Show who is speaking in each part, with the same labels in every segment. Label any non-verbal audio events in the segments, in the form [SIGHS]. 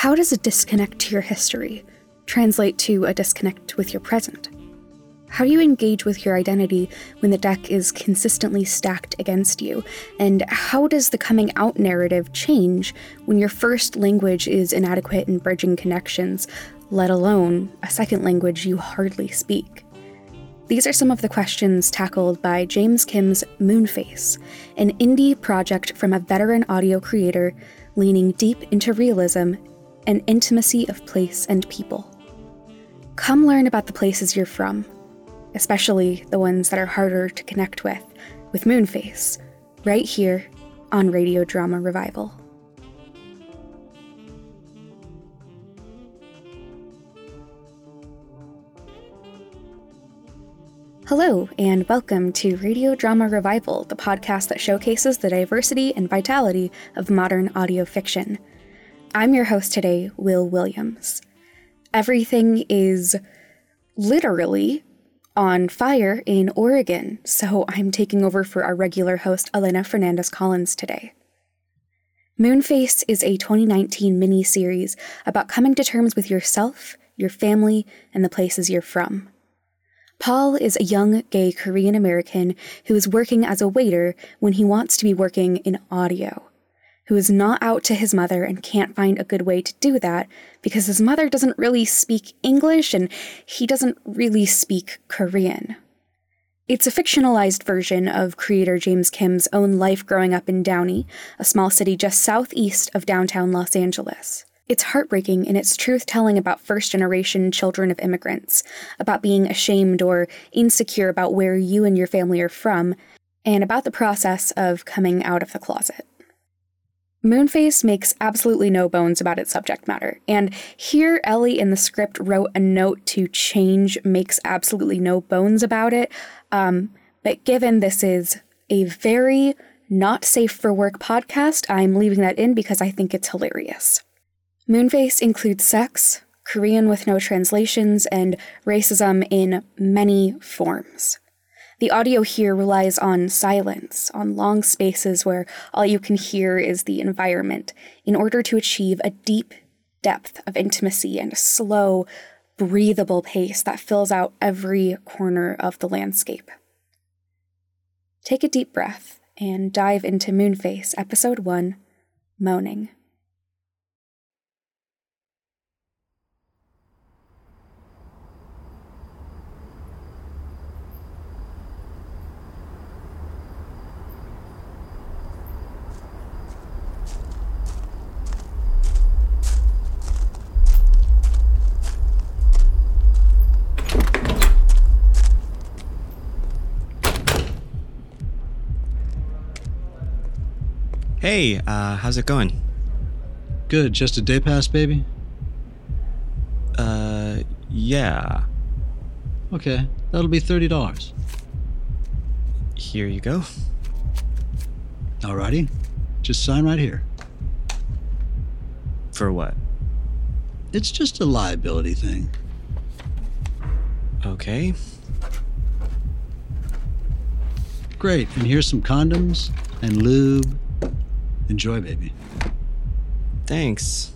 Speaker 1: How does a disconnect to your history translate to a disconnect with your present? How do you engage with your identity when the deck is consistently stacked against you? And how does the coming out narrative change when your first language is inadequate in bridging connections, let alone a second language you hardly speak? These are some of the questions tackled by James Kim's Moonface, an indie project from a veteran audio creator leaning deep into realism and intimacy of place and people. Come learn about the places you're from, especially the ones that are harder to connect with, with Moonface, right here on Radio Drama Revival. Hello, and welcome to Radio Drama Revival, the podcast that showcases the diversity and vitality of modern audio fiction. I'm your host today, Wil Williams. Everything is literally on fire in Oregon, so I'm taking over for our regular host, Elena Fernández Collins, today. Moonface is a 2019 mini series about coming to terms with yourself, your family, and the places you're from. Paul is a young gay Korean American who is working as a waiter when he wants to be working in audio, who is not out to his mother and can't find a good way to do that because his mother doesn't really speak English and he doesn't really speak Korean. It's a fictionalized version of creator James Kim's own life growing up in Downey, a small city just southeast of downtown Los Angeles. It's heartbreaking in its truth telling about first generation children of immigrants, about being ashamed or insecure about where you and your family are from, and about the process of coming out of the closet. Moonface makes absolutely no bones about its subject matter, and here Ellie in the script wrote a note to change makes absolutely no bones about it. Um, but given this is a very not safe for work podcast, I'm leaving that in because I think it's hilarious. Moonface includes sex, Korean with no translations, and racism in many forms. The audio here relies on silence, on long spaces where all you can hear is the environment, in order to achieve a deep depth of intimacy and a slow, breathable pace that fills out every corner of the landscape. Take a deep breath and dive into Moonface, Episode 1 Moaning.
Speaker 2: Hey, uh, how's it going?
Speaker 3: Good, just a day pass, baby?
Speaker 2: Uh, yeah.
Speaker 3: Okay, that'll be $30.
Speaker 2: Here you go.
Speaker 3: Alrighty, just sign right here.
Speaker 2: For what?
Speaker 3: It's just a liability thing.
Speaker 2: Okay.
Speaker 3: Great, and here's some condoms and lube. Enjoy, baby.
Speaker 2: Thanks.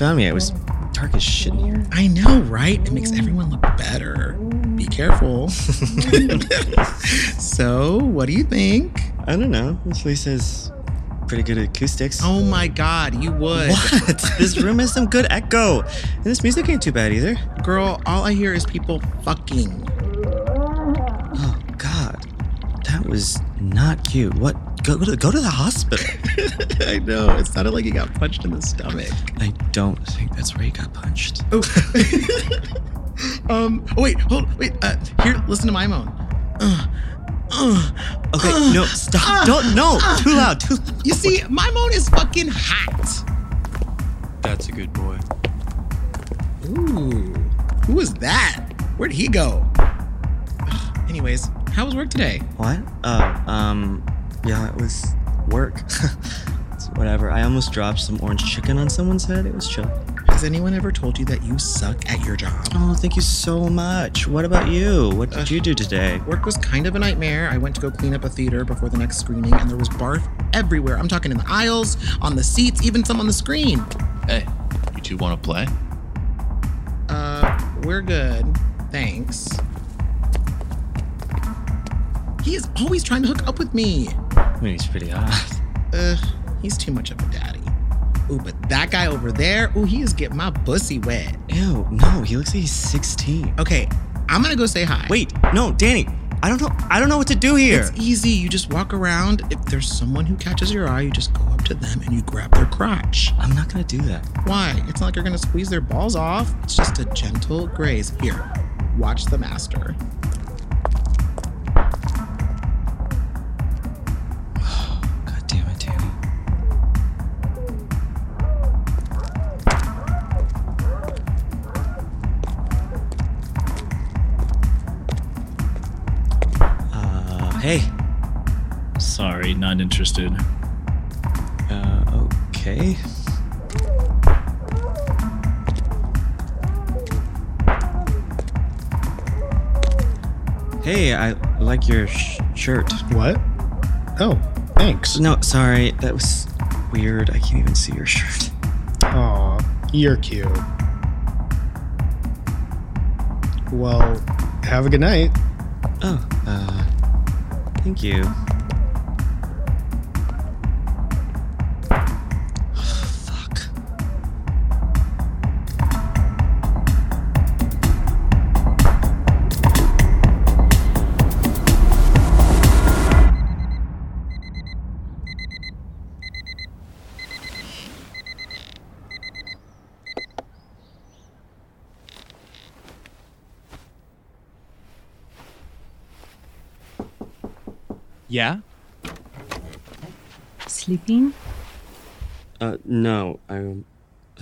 Speaker 2: Found me. It was dark as shit in here.
Speaker 4: I know, right? It makes everyone look better. Be careful. [LAUGHS] so, what do you think?
Speaker 2: I don't know. This place has pretty good acoustics.
Speaker 4: Oh my god, you would.
Speaker 2: What? [LAUGHS] this room has some good echo. And this music ain't too bad either.
Speaker 4: Girl, all I hear is people fucking.
Speaker 2: Oh, God. That was not cute. What go to go to the hospital. [LAUGHS]
Speaker 4: I know. It sounded like he got punched in the stomach.
Speaker 2: I don't think that's where he got punched.
Speaker 4: Oh. [LAUGHS] um. Oh, wait. Hold. Wait. Uh. Here. Listen to my moan. Uh, uh,
Speaker 2: Okay,
Speaker 4: uh,
Speaker 2: no, stop.
Speaker 4: uh,
Speaker 2: don't no.
Speaker 4: uh.
Speaker 2: too loud. Too loud.
Speaker 4: You see, my moan is fucking hot.
Speaker 2: That's a good boy.
Speaker 4: Ooh. Who was that? Where'd he go? Anyways, how was work today?
Speaker 2: What? Oh, um, yeah, it was work. [LAUGHS] whatever. I almost dropped some orange chicken on someone's head. It was chill.
Speaker 4: Has anyone ever told you that you suck at your job?
Speaker 2: Oh, thank you so much. What about you? What did
Speaker 4: Ugh.
Speaker 2: you do today?
Speaker 4: Work was kind of a nightmare. I went to go clean up a theater before the next screening, and there was barf everywhere. I'm talking in the aisles, on the seats, even some on the screen.
Speaker 5: Hey, you two want to play?
Speaker 4: Uh, we're good. Thanks. He is always trying to hook up with me.
Speaker 2: I mean, he's pretty hot.
Speaker 4: Ugh, he's too much of a daddy. Ooh, but that guy over there, ooh, he is getting my pussy wet.
Speaker 2: Ew, no, he looks like he's 16.
Speaker 4: Okay, I'm gonna go say hi.
Speaker 2: Wait, no, Danny. I don't know. I don't know what to do here.
Speaker 4: It's easy. You just walk around. If there's someone who catches your eye, you just go up to them and you grab their crotch.
Speaker 2: I'm not gonna do that.
Speaker 4: Why? It's not like you're gonna squeeze their balls off. It's just a gentle graze. Here, watch the master.
Speaker 6: Interested.
Speaker 2: Uh, okay. Hey, I like your sh- shirt.
Speaker 7: What? Oh, thanks.
Speaker 2: No, sorry, that was weird. I can't even see your shirt.
Speaker 7: Aw, you're cute. Well, have a good night.
Speaker 2: Oh, uh, thank you.
Speaker 6: Yeah?
Speaker 8: Sleeping?
Speaker 2: Uh, no, I,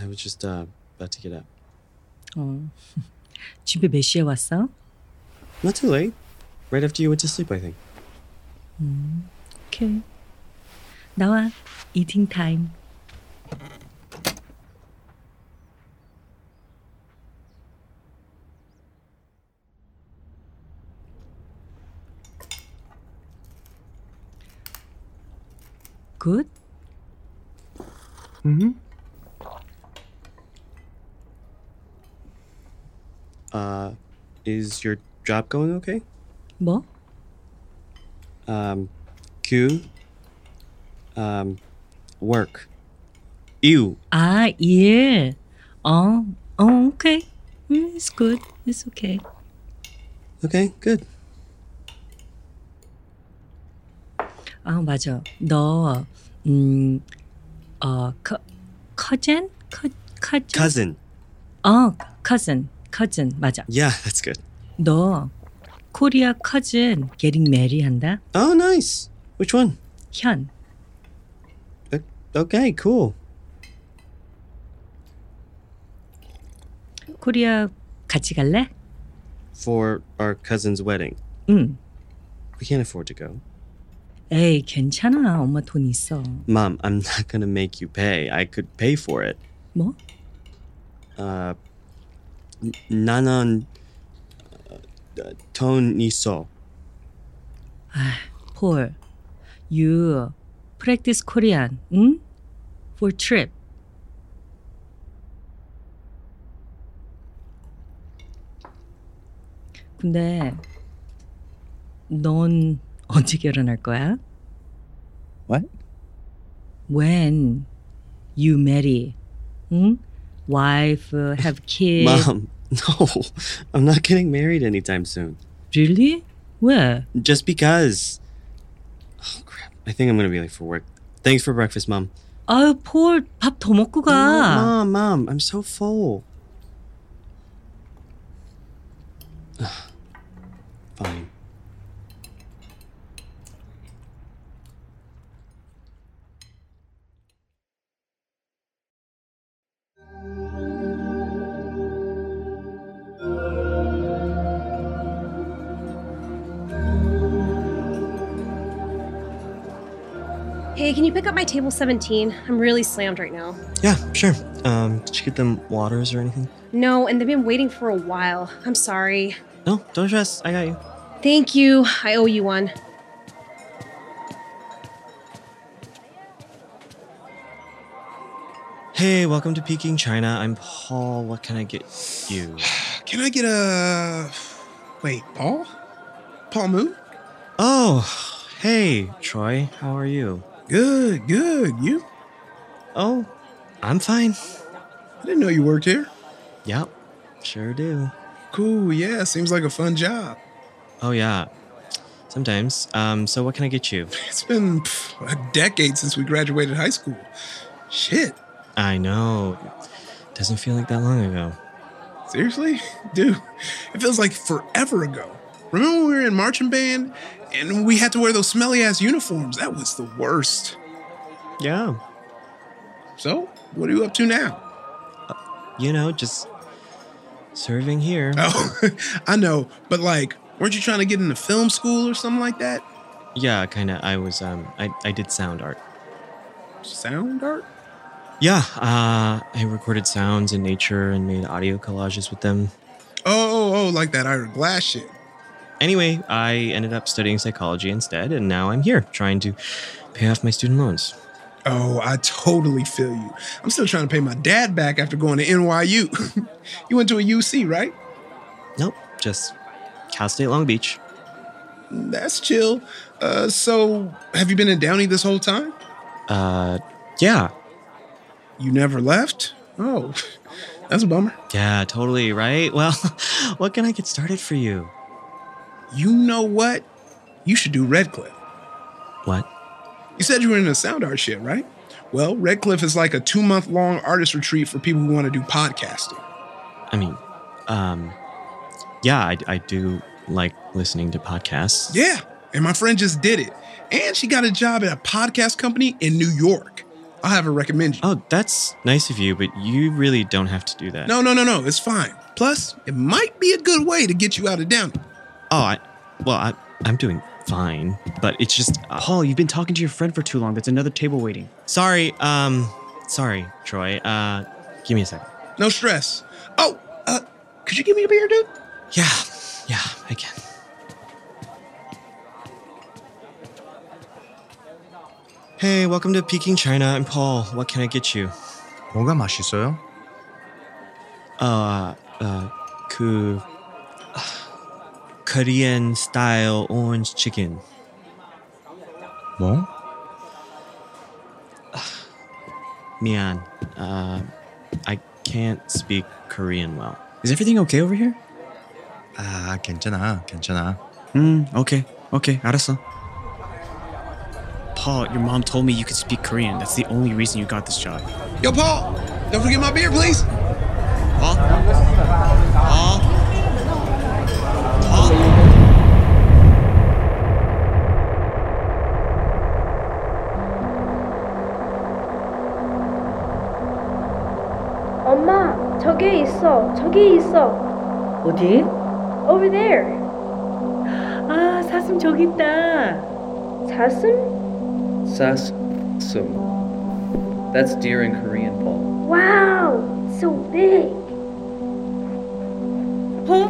Speaker 2: I was just uh about to get up.
Speaker 8: 어. [LAUGHS] 집에 몇 시에 왔어?
Speaker 2: Not too late. Right after you went to sleep, I think.
Speaker 8: 오케이. 나와. 이팅 타임. 굿?
Speaker 7: Mm-hmm.
Speaker 2: Uh, is your job going okay?
Speaker 8: 뭐?
Speaker 2: Um, Q. Um, work. Ew.
Speaker 8: 아, 일. 어, 어, 오케이. 음, it's good. It's okay.
Speaker 2: Okay, good.
Speaker 8: 아, 맞아. 너, 음, 어, 커, cousin? 커, cousin?
Speaker 2: Cousin.
Speaker 8: 어, cousin. cousin. 맞아.
Speaker 2: Yeah, that's good.
Speaker 8: 너, 코리아 cousin getting married 한다?
Speaker 2: Oh, nice. Which one?
Speaker 8: 현.
Speaker 2: Okay, cool.
Speaker 8: 코리아 같이 갈래?
Speaker 2: For our cousin's wedding.
Speaker 8: 응.
Speaker 2: We can't afford to go.
Speaker 8: 에이, 괜찮아. 엄마 돈 있어.
Speaker 2: Mom, I'm not gonna make you pay. I could pay for it.
Speaker 8: 뭐?
Speaker 2: Uh, n- 나는 uh, 돈 있어.
Speaker 8: 폴, you practice Korean, 응? For trip. 근데 넌 언제 결혼할 거야?
Speaker 6: What?
Speaker 8: When you marry, 응? Wife, uh, have kids.
Speaker 2: Mom, [LAUGHS] no, I'm not getting married anytime soon.
Speaker 8: Really? 왜?
Speaker 2: Just because. Oh crap! I think I'm gonna be late for work. Thanks for breakfast, mom.
Speaker 8: 아유, 폴, 밥 더 먹고 가.
Speaker 2: Mom, mom, I'm so full. [SIGHS] Fine.
Speaker 9: Hey, can you pick up my table 17? I'm really slammed right now.
Speaker 2: Yeah, sure. Um, did you get them waters or anything?
Speaker 9: No, and they've been waiting for a while. I'm sorry.
Speaker 2: No, don't stress. I got you.
Speaker 9: Thank you. I owe you one.
Speaker 2: Hey, welcome to Peking China. I'm Paul. What can I get you? [SIGHS]
Speaker 10: Can I get a. Wait, Paul? Paul Moon?
Speaker 2: Oh, hey, Troy. How are you?
Speaker 10: Good, good. You?
Speaker 2: Oh, I'm fine.
Speaker 10: I didn't know you worked here.
Speaker 2: Yep, sure do.
Speaker 10: Cool, yeah, seems like a fun job.
Speaker 2: Oh, yeah. Sometimes. Um, so what can I get you? [LAUGHS]
Speaker 10: It's been pff, a decade since we graduated high school. Shit.
Speaker 2: I know. Doesn't feel like that long ago.
Speaker 10: Seriously? Dude, it feels like forever ago. Remember when we were in marching band and we had to wear those smelly ass uniforms? That was the worst.
Speaker 2: Yeah.
Speaker 10: So, what are you up to now?
Speaker 2: You know, just serving here.
Speaker 10: Oh, [LAUGHS] I know, but like, weren't you trying to get into film school or something like that?
Speaker 2: Yeah, kind of. I was, um, I, I did sound art.
Speaker 10: Sound art?
Speaker 2: Yeah, uh, I recorded sounds in nature and made audio collages with them.
Speaker 10: Oh, oh, oh, like that Ira Glass shit.
Speaker 2: Anyway, I ended up studying psychology instead, and now I'm here trying to pay off my student loans.
Speaker 10: Oh, I totally feel you. I'm still trying to pay my dad back after going to NYU. [LAUGHS] you went to a UC, right?
Speaker 2: Nope, just Cal State Long Beach.
Speaker 10: That's chill. Uh, so, have you been in Downey this whole time?
Speaker 2: Uh, yeah,
Speaker 10: You never left? Oh, [LAUGHS] that's a bummer.
Speaker 2: yeah, totally, right? Well, [LAUGHS] what can I get started for you?
Speaker 10: You know what? You should do Redcliffe.
Speaker 2: What?
Speaker 10: You said you were into sound art shit, right? Well, Redcliffe is like a two month long artist retreat for people who want to do podcasting.
Speaker 2: I mean, um, yeah, I, I do like listening to podcasts.
Speaker 10: Yeah, and my friend just did it. And she got a job at a podcast company in New York. I'll have her recommend you.
Speaker 2: Oh, that's nice of you, but you really don't have to do that.
Speaker 10: No, no, no, no, it's fine. Plus, it might be a good way to get you out of Downey.
Speaker 2: Oh, I, well, I, I'm doing fine, but it's just. Uh,
Speaker 6: Paul, you've been talking to your friend for too long. There's another table waiting.
Speaker 2: sorry, um, sorry, Troy. Uh, give me a second.
Speaker 10: No stress. Oh, uh, could you give me a beer, dude?
Speaker 2: Yeah, yeah, I can. Hey, welcome to Peking China. I'm Paul. What can I get you?
Speaker 11: 뭐가 맛있어요?
Speaker 2: Uh, uh, 그 Korean style orange chicken.
Speaker 11: 뭐? [SIGHS]
Speaker 2: 미안. Uh, I can't speak Korean well.
Speaker 6: Is everything okay over here?
Speaker 11: 아, 괜찮아, 괜찮아.
Speaker 6: Hmm, okay. Okay, 알았어. Paul, your mom told me you could speak Korean. That's the only reason you got this job.
Speaker 10: Yo, Paul, don't forget my beer, please.
Speaker 2: Paul? Paul?
Speaker 9: 있어. 저기 있어.
Speaker 8: 어디?
Speaker 9: Over there.
Speaker 8: 아, 사슴 저기 있다.
Speaker 9: 사슴?
Speaker 12: Sasum. That's deer in Korean, Paul.
Speaker 9: Wow, so big.
Speaker 8: 폴?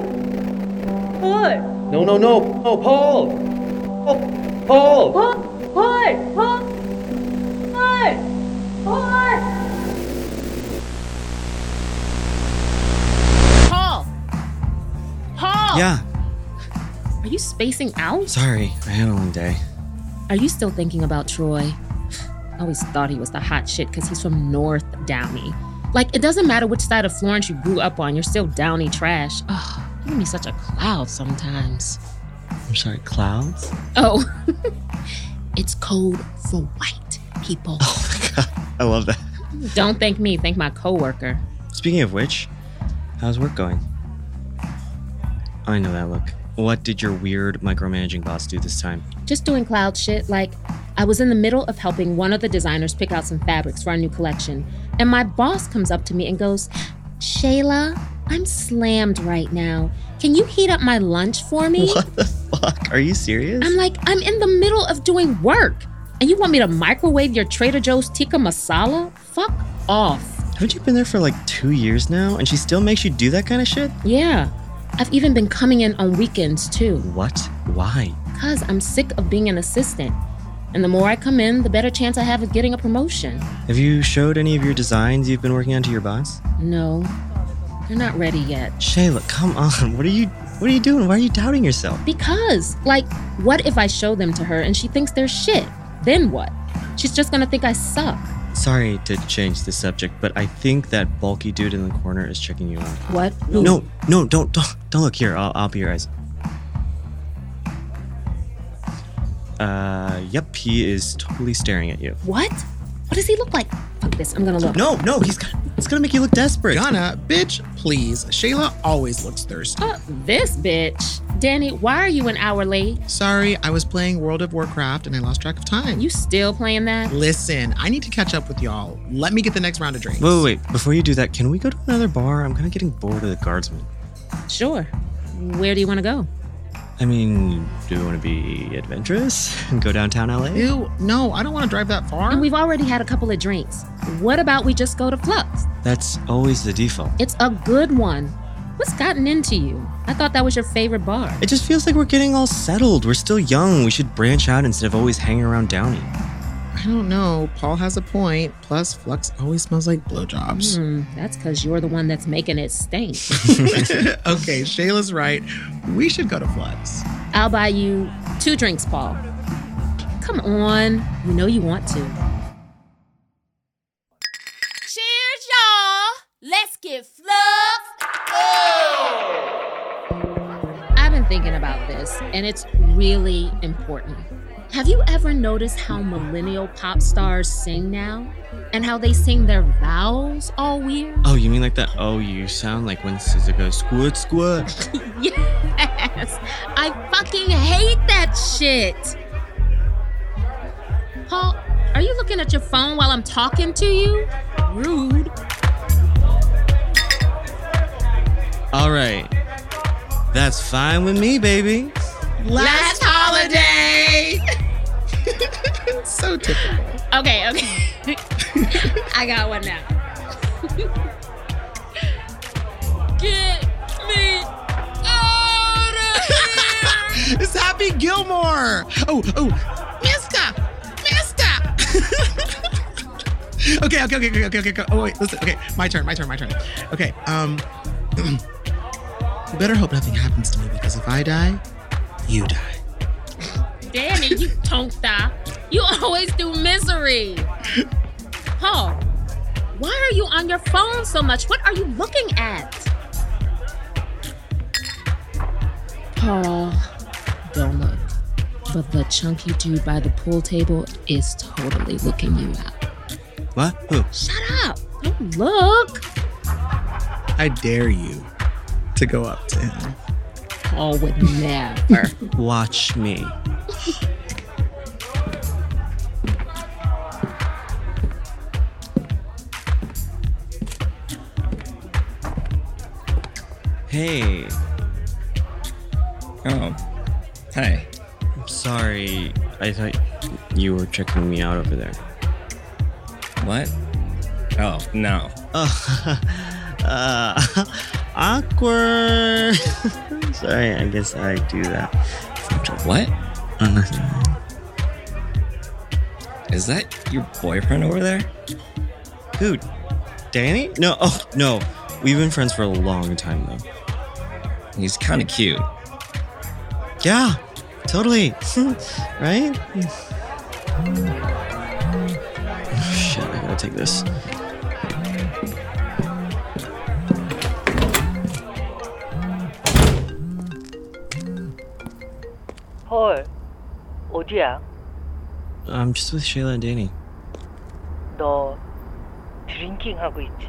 Speaker 8: 폴?
Speaker 12: No, no, no. Oh, Paul! Oh, Paul!
Speaker 8: 폴?
Speaker 13: You spacing out?
Speaker 2: sorry. I had a long day.
Speaker 13: Are you still thinking about Troy? I always thought he was the hot shit because he's from North Downey. Like, it doesn't matter which side of Florence you grew up on, you're still Downey trash. Ugh, you give me such a cloud sometimes.
Speaker 2: I'm sorry, clouds?
Speaker 13: Oh, [LAUGHS] It's code for white people. [LAUGHS]
Speaker 2: Oh my God, I love that.
Speaker 13: Don't thank me, thank my coworker.
Speaker 2: Speaking of which, how's work going? I know that look. What did your weird micromanaging boss do this time?
Speaker 13: Just doing cloud shit. Like, I was in the middle of helping one of the designers pick out some fabrics for our new collection, and my boss comes up to me and goes, Shayla, I'm slammed right now. Can you heat up my lunch for me? [LAUGHS]
Speaker 2: What the fuck? Are you serious?
Speaker 13: I'm like, I'm in the middle of doing work, and you want me to microwave your Trader Joe's tikka masala? Fuck off.
Speaker 2: Haven't you been there for like two years now and she still makes you do that kind of shit?
Speaker 13: Yeah. I've even been coming in on weekends too.
Speaker 2: What? Why?
Speaker 13: Because I'm sick of being an assistant. And the more I come in, the better chance I have of getting a promotion.
Speaker 2: Have you showed any of your designs you've been working on to your boss?
Speaker 13: No, they're not ready yet.
Speaker 2: Shayla, come on. What are you what are you doing? Why are you doubting yourself?
Speaker 13: Because, like, what if I show them to her and she thinks they're shit? Then what? She's just gonna think I suck.
Speaker 2: Sorry to change the subject, but I think that bulky dude in the corner is checking you out.
Speaker 13: What?
Speaker 2: No, no, no don't don't don't look here. I'll I'll be your eyes. Uh, yep, he is totally staring at you.
Speaker 13: What? What does he look like? Fuck this, I'm gonna look.
Speaker 2: No, no, he's got, it's gonna make you look desperate.
Speaker 4: Gonna, bitch, please. Shayla always looks thirsty.
Speaker 13: Uh, this bitch. Danny, why are you an hour late?
Speaker 4: Sorry, I was playing World of Warcraft and I lost track of time.
Speaker 13: You still playing that?
Speaker 4: Listen, I need to catch up with y'all. Let me get the next round of drinks.
Speaker 2: Wait, wait, wait. Before you do that, can we go to another bar? I'm kind of getting bored of the guardsmen.
Speaker 13: Sure. Where do you want to go?
Speaker 2: I mean, do we want to be adventurous and go downtown LA?
Speaker 4: Ew, no, I don't want to drive that far.
Speaker 13: And we've already had a couple of drinks. What about we just go to Flux?
Speaker 2: That's always the default.
Speaker 13: It's a good one. What's gotten into you? I thought that was your favorite bar.
Speaker 2: It just feels like we're getting all settled. We're still young. We should branch out instead of always hanging around Downey.
Speaker 4: I don't know. Paul has a point. Plus, Flux always smells like blowjobs.
Speaker 13: Hmm, that's because you're the one that's making it stink. [LAUGHS] [LAUGHS]
Speaker 4: okay, Shayla's right. We should go to Flux.
Speaker 13: I'll buy you two drinks, Paul. Come on. You know you want to.
Speaker 14: Cheers, y'all! Let's get fluffed.
Speaker 13: I've been thinking about this, and it's really important. Have you ever noticed how millennial pop stars sing now? And how they sing their vowels all weird?
Speaker 2: Oh, you mean like that? Oh, you sound like when SZA goes squid squid. [LAUGHS]
Speaker 13: yes! I fucking hate that shit! Paul, are you looking at your phone while I'm talking to you? Rude.
Speaker 2: All right. That's fine with me, baby.
Speaker 4: Last holiday! So typical.
Speaker 13: Okay, okay. [LAUGHS] I got one now. [LAUGHS] Get me out of here!
Speaker 4: it's Happy Gilmore! Oh, oh, Mister! Mister! [LAUGHS] okay, okay, okay, okay, okay, okay. Oh, wait, listen. Okay, my turn, my turn, my turn. Okay, um, [CLEARS THROAT] better hope nothing happens to me because if I die, you die.
Speaker 13: Danny, you tonka. You [LAUGHS] always do misery. Paul, why are you on your phone so much? What are you looking at? Paul, don't look. But the chunky dude by the pool table is totally looking you up.
Speaker 2: What? Who?
Speaker 13: Shut up. Don't look.
Speaker 4: I dare you to go up to him.
Speaker 13: Paul would [LAUGHS] never.
Speaker 2: Watch me. [LAUGHS] Hey.
Speaker 15: Oh. Hi.
Speaker 2: I'm sorry. I thought you were checking me out over there.
Speaker 15: What? Oh, no.
Speaker 2: Oh. [LAUGHS] uh, [LAUGHS] awkward. [LAUGHS] sorry, I guess I do that.
Speaker 15: What?
Speaker 2: Oh, nothing.
Speaker 15: Is that your boyfriend over there?
Speaker 2: Dude, Danny? No, oh, no. We've been friends for a long time, though.
Speaker 15: He's kind of cute.
Speaker 2: Yeah, totally. [LAUGHS] right? Shit, I gotta take this.
Speaker 12: 헐, 어디야?
Speaker 2: I'm just with Shayla and Danny.
Speaker 16: 너 드링킹 하고 있지?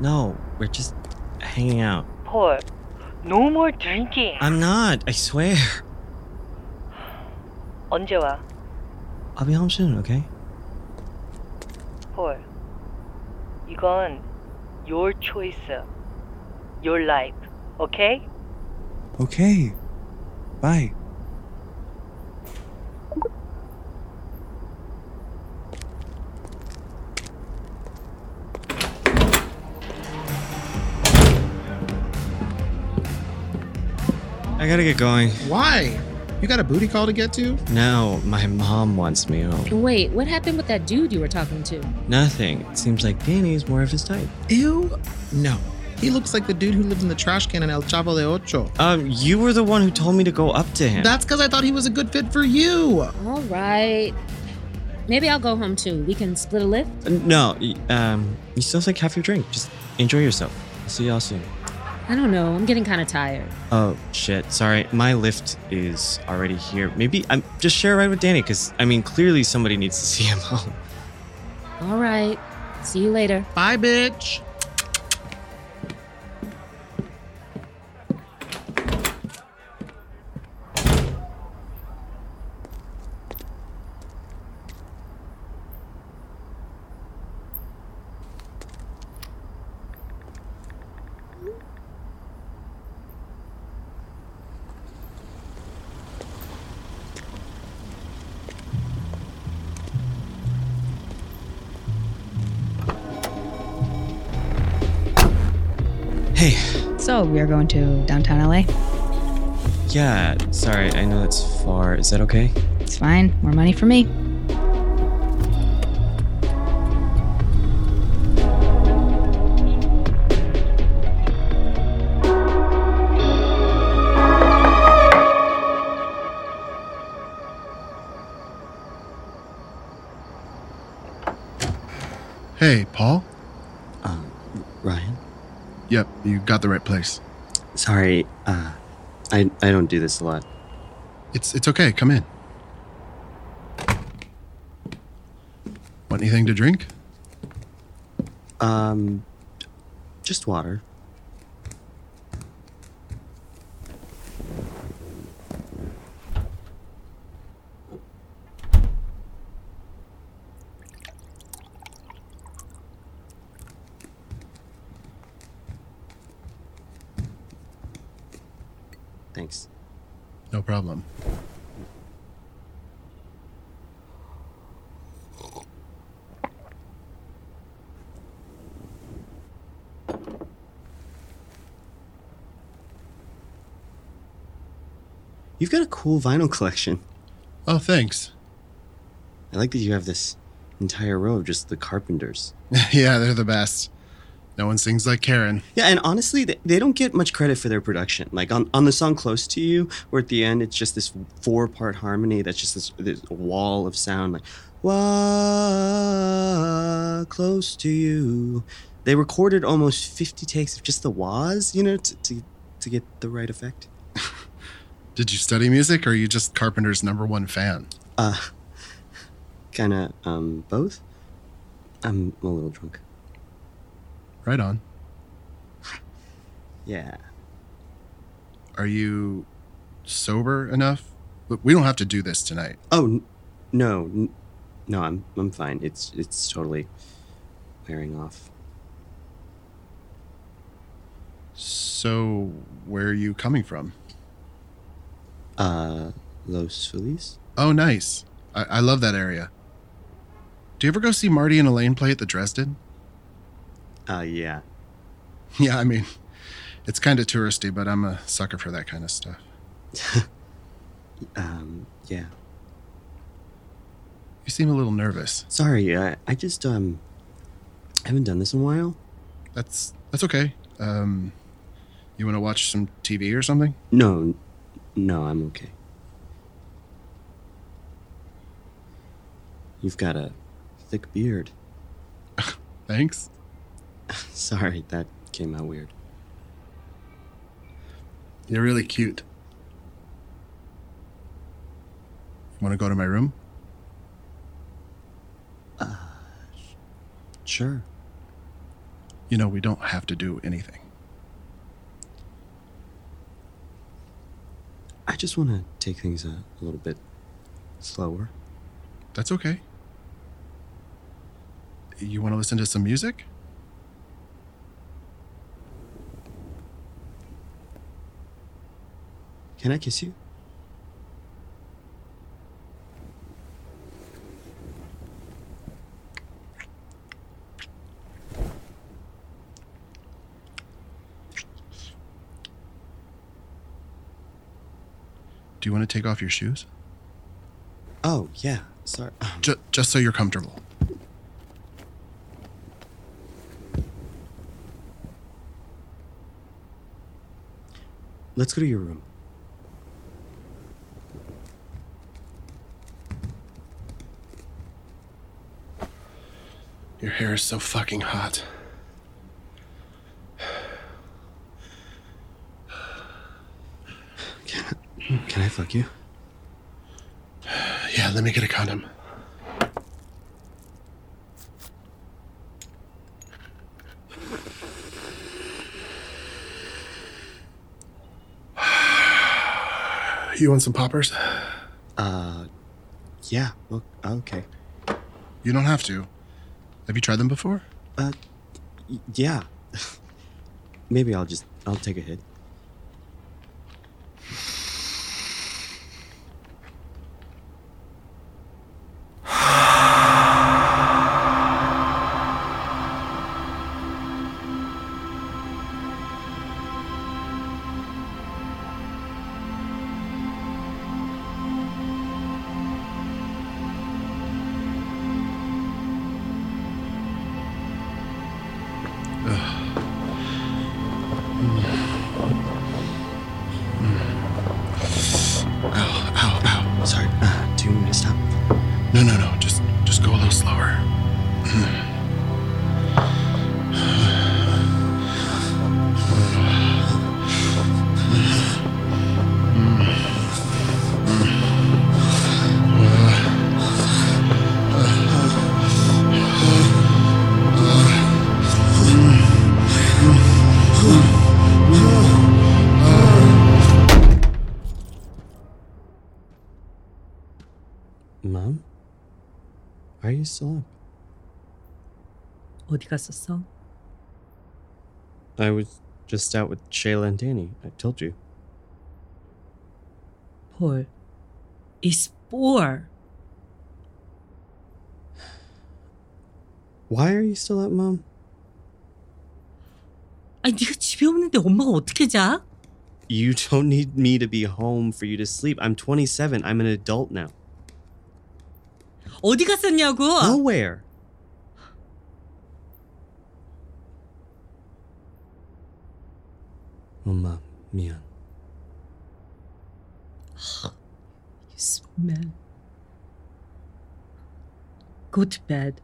Speaker 2: No, we're just hanging out.
Speaker 16: 폴, no more drinking.
Speaker 2: I'm not, I swear.
Speaker 16: 언제 와?
Speaker 2: I'll be home soon, okay?
Speaker 16: 폴, 이건 your choice, your life, okay?
Speaker 11: Okay. Bye.
Speaker 2: I gotta get going.
Speaker 4: Why? You got a booty call to get to?
Speaker 2: No, my mom wants me home.
Speaker 13: Wait, what happened with that dude you were talking to?
Speaker 2: Nothing. It seems like Danny's more of his type.
Speaker 4: Ew. No. He looks like the dude who lived in the trash can in El Chavo del Ocho.
Speaker 2: Um, you were the one who told me to go up to him.
Speaker 4: That's because I thought he was a good fit for you.
Speaker 13: All right. Maybe I'll go home too. We can split a Lyft?
Speaker 2: Uh, No, um, you still have like half your drink. Just enjoy yourself. I'll see y'all soon.
Speaker 13: I don't know. I'm getting kind of tired.
Speaker 2: Oh shit! Sorry, my Lyft is already here. Maybe I'm just share a ride with Danny, cause I mean clearly somebody needs to [LAUGHS] see him home.
Speaker 13: All right. See you later.
Speaker 4: Bye, bitch.
Speaker 17: So we are going to downtown LA.
Speaker 2: yeah. Sorry, I know that's far. Is that okay?
Speaker 17: It's fine. More money for me.
Speaker 7: Hey, Paul?
Speaker 2: Um, Ryan.
Speaker 7: Yep, you got the right place.
Speaker 2: Sorry, uh, I I don't do this a lot.
Speaker 7: It's it's okay. Come in. Want anything to drink?
Speaker 2: Um, just water. Thanks.
Speaker 7: No problem.
Speaker 2: You've got a cool vinyl collection.
Speaker 7: Oh, thanks.
Speaker 2: I like that you have this entire row of just the Carpenters. [LAUGHS]
Speaker 7: yeah, they're the best. No one sings like Karen.
Speaker 2: Yeah, and honestly, they, they don't get much credit for their production. Like on, on the song "Close to You," where at the end it's just this four-part harmony that's just this, this wall of sound, like "Wah, close to you." They recorded almost fifty takes of just the wahs, you know, to to, to get the right effect.
Speaker 7: Did you study music or are you just Carpenter's number one fan?
Speaker 2: Uh, kind of um both. I'm a little drunk.
Speaker 7: Right on.
Speaker 2: Yeah.
Speaker 7: Are you sober enough? Look, we don't have to do this tonight.
Speaker 2: Oh n- no, n- no, I'm I'm fine. It's it's totally wearing off.
Speaker 7: So, where are you coming from?
Speaker 2: Uh, Los Feliz.
Speaker 7: Oh, nice. I, I love that area. Do you ever go see Marty and Elaine play at the Dresden?
Speaker 2: Uh, yeah. [LAUGHS]
Speaker 7: Yeah, I mean, it's kind of touristy, but I'm a sucker for that kind of stuff. [LAUGHS]
Speaker 2: Um, yeah.
Speaker 7: You seem a little nervous.
Speaker 2: Sorry, I I just um haven't done this in a while.
Speaker 7: That's that's okay. Um, you want to watch some TV or something?
Speaker 2: No, no, I'm okay. You've got a thick beard. [LAUGHS]
Speaker 7: Thanks. [LAUGHS]
Speaker 2: Sorry, that came out weird.
Speaker 7: You're really cute. Want to go to my room?
Speaker 2: Uh, sure.
Speaker 7: You know, we don't have to do anything.
Speaker 2: Just want to take things a, a little bit slower.
Speaker 7: That's okay. You want to listen to some music?
Speaker 2: Can I kiss you?
Speaker 7: Do you want to take off your shoes?
Speaker 2: Oh, yeah. Sorry. Um.
Speaker 7: Just, just so you're comfortable.
Speaker 2: Let's go to your room.
Speaker 7: Your hair is so fucking hot.
Speaker 2: Fuck you?
Speaker 7: Yeah, let me get a condom. [SIGHS] You want some poppers?
Speaker 2: Uh, yeah. o- Okay.
Speaker 7: You don't have to. Have you tried them before?
Speaker 2: Uh, y- yeah. [LAUGHS] Maybe I'll just I'll take a hit.
Speaker 7: No, no, no.
Speaker 2: Why are you still up?
Speaker 18: 어디 갔었어?
Speaker 2: I was just out with Shayla and Danny. I told you.
Speaker 18: Paul. It's four.
Speaker 2: Why are you still up, Mom?
Speaker 18: 아니 네가 집에 없는데 엄마가 어떻게 자?
Speaker 2: You don't need me to be home for you to sleep. I'm 27. I'm an adult now.
Speaker 18: 어디 갔었냐고?
Speaker 2: Nowhere. 엄마, 미안.
Speaker 18: You smell. Go to bed.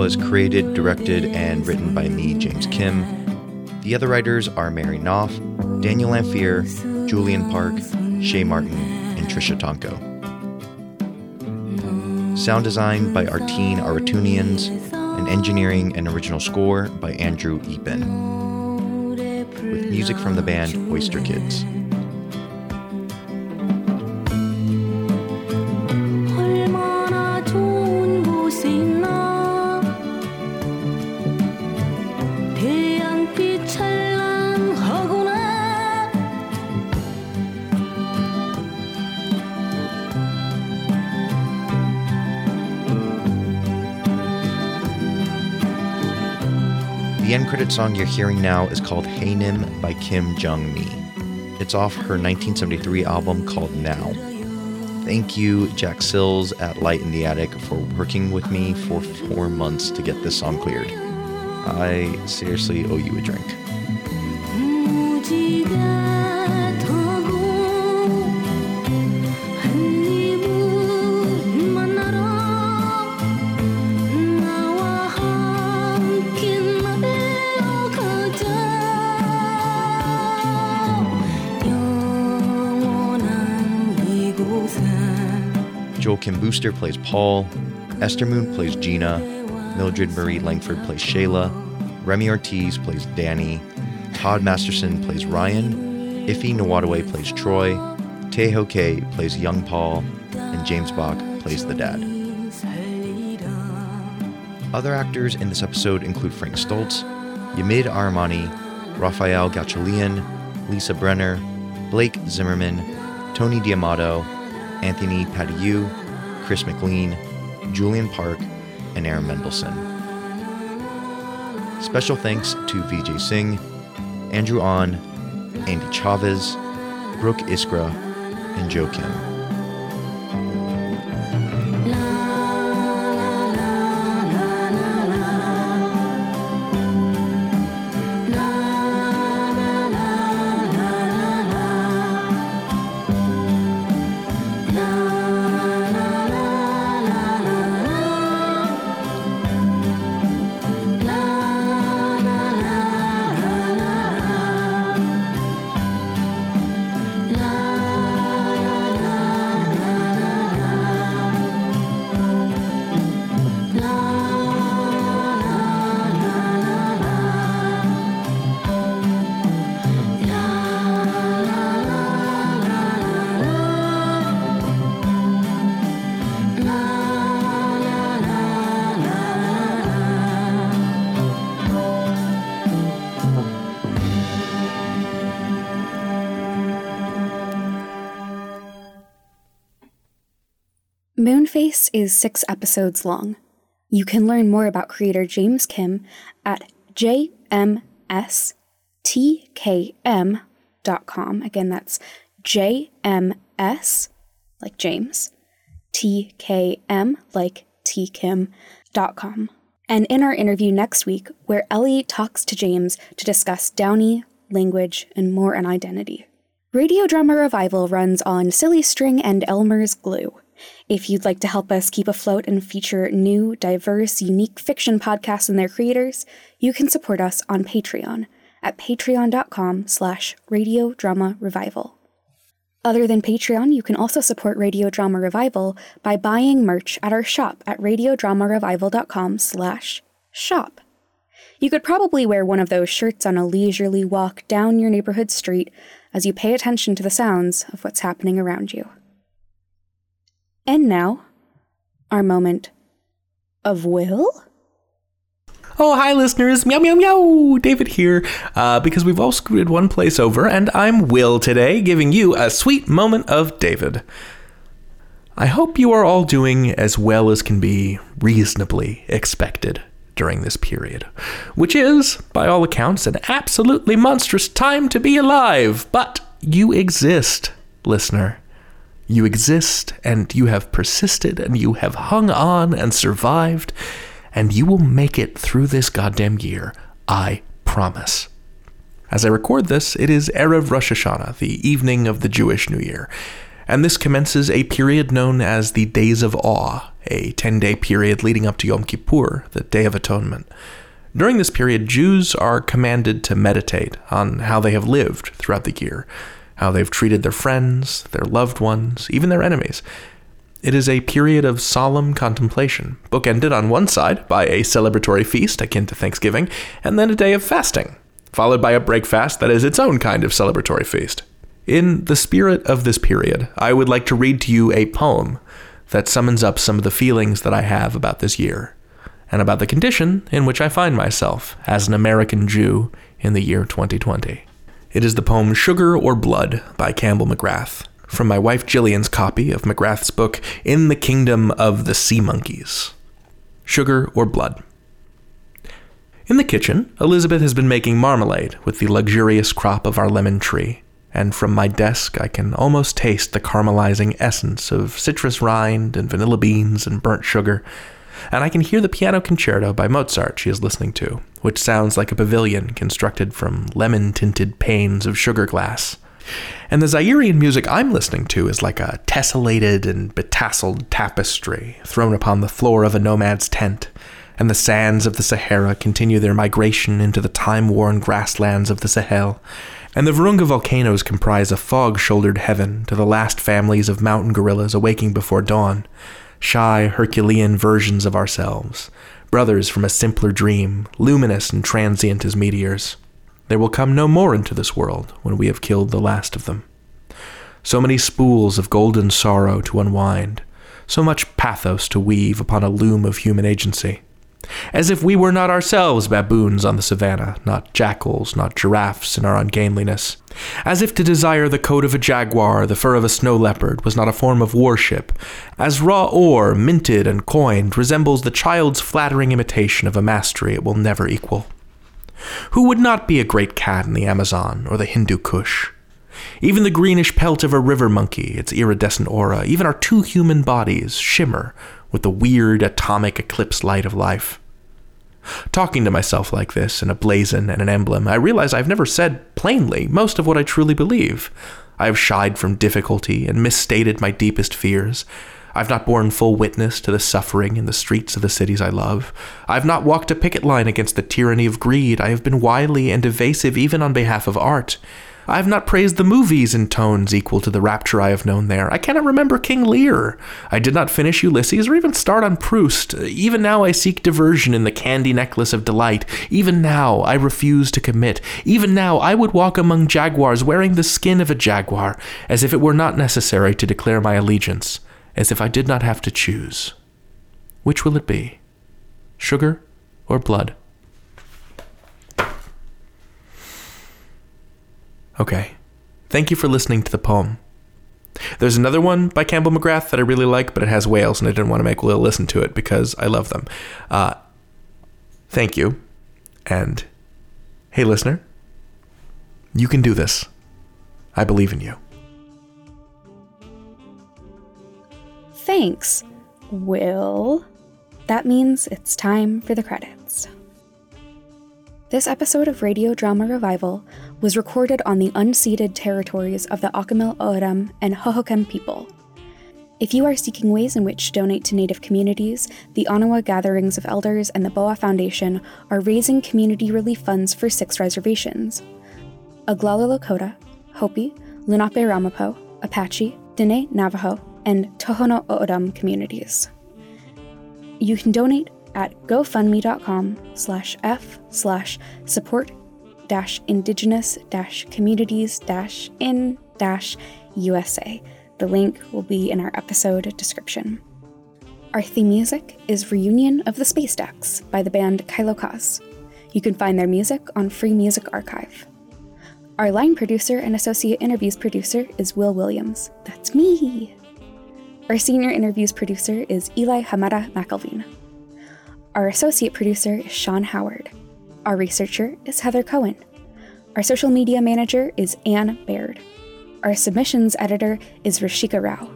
Speaker 19: Was created, directed, and written by me, James Kim. The other writers are Mary Knopf, Daniel Lamphere, Julian Park, Shay Martin, and Trisha Tonko. Sound design by Artine Aratunians, and engineering and original score by Andrew Epen. With music from the band Oyster Kids.
Speaker 18: Credit song you're hearing now is called Haenim by Kim Jung Mi. It's off her 1973 album called Now. Thank you, Jack Sills at Light in the Attic, for working with me for four months to get this song cleared. I seriously owe you a drink. Joel Kim Booster plays Paul, Esther Moon plays Gina, Mildred Marie Langford plays Shayla, Remy Ortiz plays Danny, Todd Masterson plays Ryan, Ify Nwadiwe plays Troy, Teho K plays Young Paul, and James Bach plays the dad. Other actors in this episode include Frank Stoltz, Yamid Armani, Rafael Gachalian, Lisa Brenner, Blake Zimmerman, Tony Diamato, Anthony Padiu, Chris McLean, Julian Park, and Aaron Mendelson. Special thanks to Vijay Singh, Andrew Ahn, Andy Chavez, Brooke Iskra, and Joe Kim.
Speaker 1: Moonface is six episodes long. You can learn more about creator James Kim at jmstkm.com. Again, that's jms, like James, tkm, like tkim.com. And in our interview next week, where Ellie talks to James to discuss Downey, language, and more on identity. Radio Drama Revival runs on Silly String and Elmer's Glue. If you'd like to help us keep afloat and feature new, diverse, unique fiction podcasts and their creators, you can support us on Patreon at patreon.com slash radio drama revival. Other than Patreon, you can also support Radio Drama Revival by buying merch at our shop at radiodramarevival.com slash shop. You could probably wear one of those shirts on a leisurely walk down your neighborhood street as you pay attention to the sounds of what's happening around you. And now, our moment of Wil?
Speaker 20: Oh, hi, listeners. Meow, meow, meow. David here. Uh, because we've all scooted one place over, and I'm Wil today, giving you a sweet moment of David. I hope you are all doing as well as can be reasonably expected during this period, which is, by all accounts, an absolutely monstrous time to be alive. But you exist, listener. You exist, and you have persisted, and you have hung on and survived, and you will make it through this goddamn year. I promise. As I record this, it is Erev Rosh Hashanah, the evening of the Jewish New Year, and this commences a period known as the Days of Awe, a 10 day period leading up to Yom Kippur, the Day of Atonement. During this period, Jews are commanded to meditate on how they have lived throughout the year, how they've treated their friends, their loved ones, even their enemies. It is a period of solemn contemplation, bookended on one side by a celebratory feast akin to Thanksgiving, and then a day of fasting, followed by a break fast that is its own kind of celebratory feast. In the spirit of this period, I would like to read to you a poem that summons up some of the feelings that I have about this year, and about the condition in which I find myself as an American Jew in the year 2020. It is the poem Sugar or Blood by Campbell McGrath, from my wife Jillian's copy of McGrath's book In the Kingdom of the Sea Monkeys. Sugar or Blood. In the kitchen, Elizabeth has been making marmalade with the luxurious crop of our lemon tree, and from my desk I can almost taste the caramelizing essence of citrus rind and vanilla beans and burnt sugar, and I can hear the piano concerto by Mozart she is listening to, which sounds like a pavilion constructed from lemon tinted panes of sugar glass. And the Zairian music I'm listening to is like a tessellated and betasseled tapestry thrown upon the floor of a nomad's tent, and the sands of the Sahara continue their migration into the time worn grasslands of the Sahel, and the Virunga volcanoes comprise a fog shouldered heaven to the last families of mountain gorillas awaking before dawn, shy Herculean versions of ourselves, brothers from a simpler dream, luminous and transient as meteors. There will come no more into this world when we have killed the last of them. So many spools of golden sorrow to unwind, so much pathos to weave upon a loom of human agency. As if we were not ourselves baboons on the savannah, not jackals, not giraffes in our ungainliness. As if to desire the coat of a jaguar, the fur of a snow leopard, was not a form of worship. As raw ore, minted and coined, resembles the child's flattering imitation of a mastery it will never equal. Who would not be a great cat in the Amazon or the Hindu Kush? Even the greenish pelt of a river monkey, its iridescent aura, even our two human bodies shimmer with the weird atomic eclipse light of life. Talking to myself like this in a blazon and an emblem, I realize I've never said plainly most of what I truly believe. I have shied from difficulty and misstated my deepest fears. I've not borne full witness to the suffering in the streets of the cities I love. I've not walked a picket line against the tyranny of greed. I have been wily and evasive even on behalf of art. I have not praised the movies in tones equal to the rapture I have known there. I cannot remember King Lear. I did not finish Ulysses or even start on Proust. Even now I seek diversion in the candy necklace of delight. Even now I refuse to commit. Even now I would walk among jaguars wearing the skin of a jaguar, as if it were not necessary to declare my allegiance, as if I did not have to choose. Which will it be? Sugar or blood? Okay. Thank you for listening to the poem. There's another one by Campbell McGrath that I really like, but it has whales, and I didn't want to make Wil listen to it because I love them. Uh, thank you. And hey, listener, you can do this. I believe in you.
Speaker 1: Thanks, Wil. That means it's time for the credits. This episode of Radio Drama Revival was recorded on the unceded territories of the Akimel O'odham and Hohokam people. If you are seeking ways in which to donate to Native communities, the Aniwa Gatherings of Elders and the Boa Foundation are raising community relief funds for six reservations Oglala Lakota, Hopi, Lenape Ramapough, Apache, Diné Navajo, and Tohono O'odham communities. You can donate at gofundme.com slash f slash support indigenous communities in USA. The link will be in our episode description. Our theme music is Reunion of the Space Decks by the band Kailokas. You can find their music on Free Music Archive. Our line producer and associate interviews producer is Wil Williams. That's me. Our senior interviews producer is Eli Hamada McIlveen. Our associate producer is Sean Howard. Our researcher is Heather Cohen. Our social media manager is Anne Baird. Our submissions editor is Rashika Rao.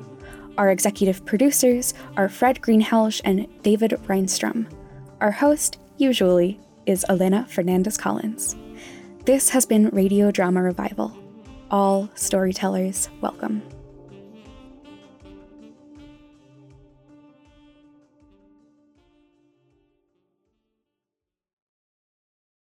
Speaker 1: Our executive producers are Fred Greenhalgh and David Rheinstrom. Our host, usually, is Elena Fernández Collins. This has been Radio Drama Revival. All storytellers welcome.